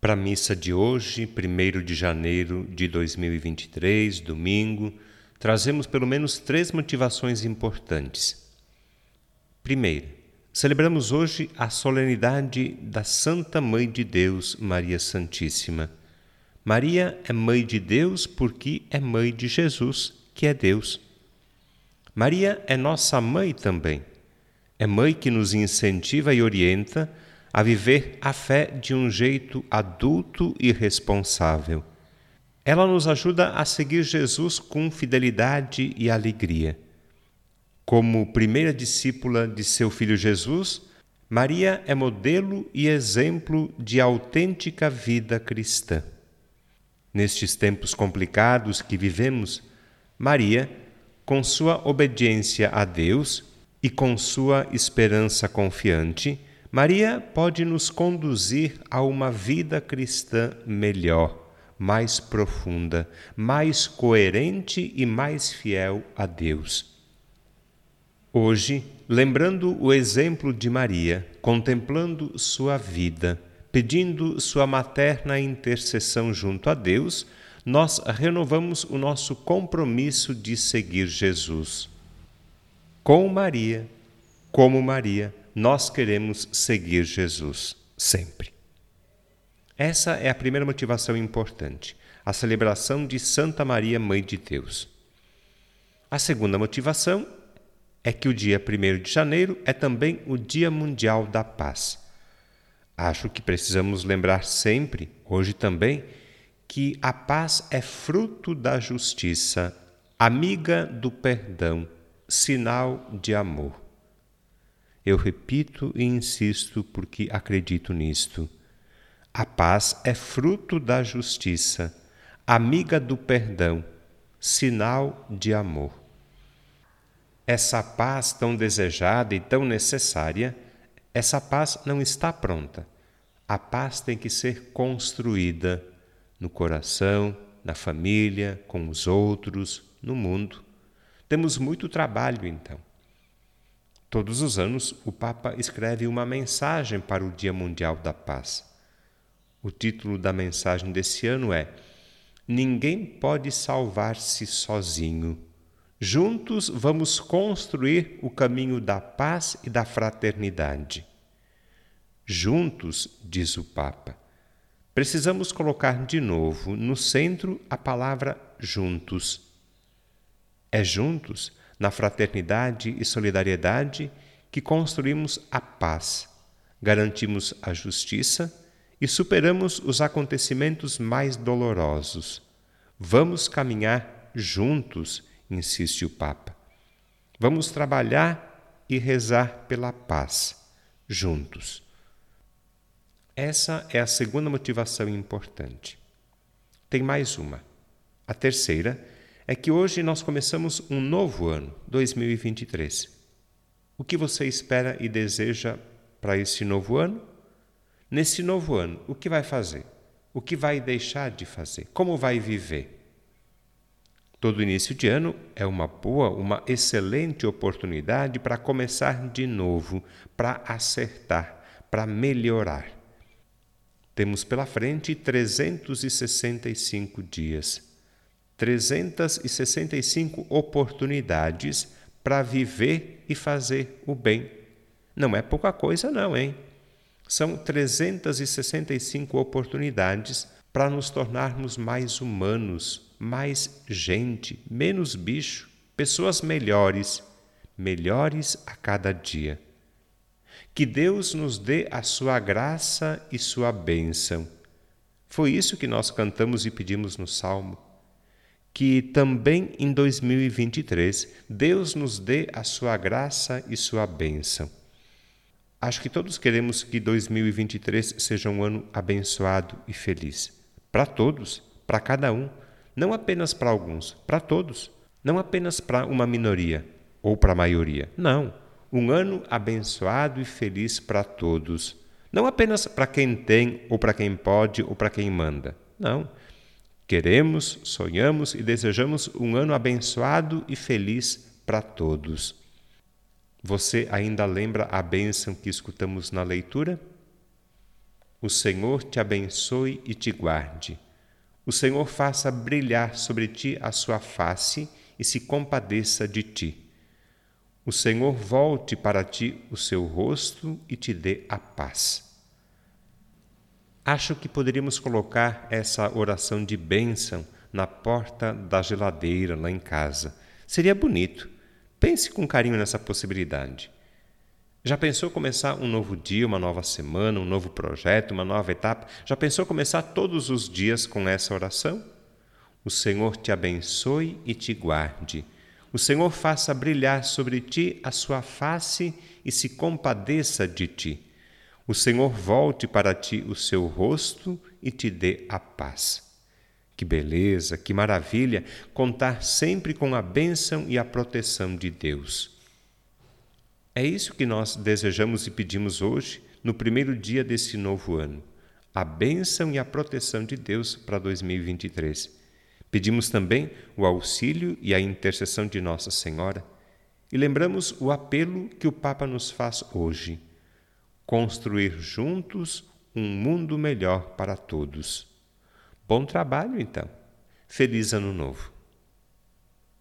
Para a missa de hoje, 1 de janeiro de 2023, domingo, trazemos pelo menos três motivações importantes. Primeiro, celebramos hoje a solenidade da Santa Mãe de Deus, Maria Santíssima. Maria é Mãe de Deus porque é Mãe de Jesus, que é Deus. Maria é nossa mãe também. É mãe que nos incentiva e orienta a viver a fé de um jeito adulto e responsável. Ela nos ajuda a seguir Jesus com fidelidade e alegria. Como primeira discípula de seu filho Jesus, Maria é modelo e exemplo de autêntica vida cristã. Nestes tempos complicados que vivemos, Maria, com sua obediência a Deus e com sua esperança confiante, Maria pode nos conduzir a uma vida cristã melhor, mais profunda, mais coerente e mais fiel a Deus. Hoje, lembrando o exemplo de Maria, contemplando sua vida, pedindo sua materna intercessão junto a Deus, nós renovamos o nosso compromisso de seguir Jesus. Com Maria, como Maria, nós queremos seguir Jesus sempre. Essa é a primeira motivação importante, a celebração de Santa Maria, Mãe de Deus. A segunda motivação é que o dia 1 de janeiro é também o Dia Mundial da Paz. Acho que precisamos lembrar sempre, hoje também, que a paz é fruto da justiça, amiga do perdão, sinal de amor. Eu repito e insisto porque acredito nisto. A paz é fruto da justiça, amiga do perdão, sinal de amor. Essa paz tão desejada e tão necessária, essa paz não está pronta. A paz tem que ser construída no coração, na família, com os outros, no mundo. Temos muito trabalho então. Todos os anos, o Papa escreve uma mensagem para o Dia Mundial da Paz. O título da mensagem desse ano é Ninguém pode salvar-se sozinho. Juntos vamos construir o caminho da paz e da fraternidade. Juntos, diz o Papa, precisamos colocar de novo no centro a palavra juntos. É juntos na fraternidade e solidariedade que construímos a paz, garantimos a justiça e superamos os acontecimentos mais dolorosos. Vamos caminhar juntos, insiste o Papa. Vamos trabalhar e rezar pela paz, juntos. Essa é a segunda motivação importante. Tem mais uma. A terceira é que hoje nós começamos um novo ano, 2023. O que você espera e deseja para esse novo ano? Nesse novo ano, o que vai fazer? O que vai deixar de fazer? Como vai viver? Todo início de ano é uma boa, uma excelente oportunidade para começar de novo, para acertar, para melhorar. Temos pela frente 365 dias 365 oportunidades para viver e fazer o bem. Não é pouca coisa, não, hein? São 365 oportunidades para nos tornarmos mais humanos, mais gente, menos bicho, pessoas melhores, melhores a cada dia. Que Deus nos dê a sua graça e sua bênção. Foi isso que nós cantamos e pedimos no Salmo que também em 2023 Deus nos dê a sua graça e sua bênção. Acho que todos queremos que 2023 seja um ano abençoado e feliz. Para todos, para cada um, não apenas para alguns, para todos. Não apenas para uma minoria ou para a maioria. Não. Um ano abençoado e feliz para todos. Não apenas para quem tem, ou para quem pode, ou para quem manda. Não Queremos, sonhamos e desejamos um ano abençoado e feliz para todos. Você ainda lembra a bênção que escutamos na leitura? O Senhor te abençoe e te guarde. O Senhor faça brilhar sobre ti a sua face e se compadeça de ti. O Senhor volte para ti o seu rosto e te dê a paz. Acho que poderíamos colocar essa oração de bênção na porta da geladeira lá em casa. Seria bonito. Pense com carinho nessa possibilidade. Já pensou começar um novo dia, uma nova semana, um novo projeto, uma nova etapa? Já pensou começar todos os dias com essa oração? O Senhor te abençoe e te guarde. O Senhor faça brilhar sobre ti a sua face e se compadeça de ti. O Senhor volte para ti o seu rosto e te dê a paz. Que beleza, que maravilha contar sempre com a bênção e a proteção de Deus. É isso que nós desejamos e pedimos hoje, no primeiro dia desse novo ano. A bênção e a proteção de Deus para 2023. Pedimos também o auxílio e a intercessão de Nossa Senhora e lembramos o apelo que o Papa nos faz hoje: construir juntos um mundo melhor para todos. Bom trabalho, então. Feliz Ano Novo.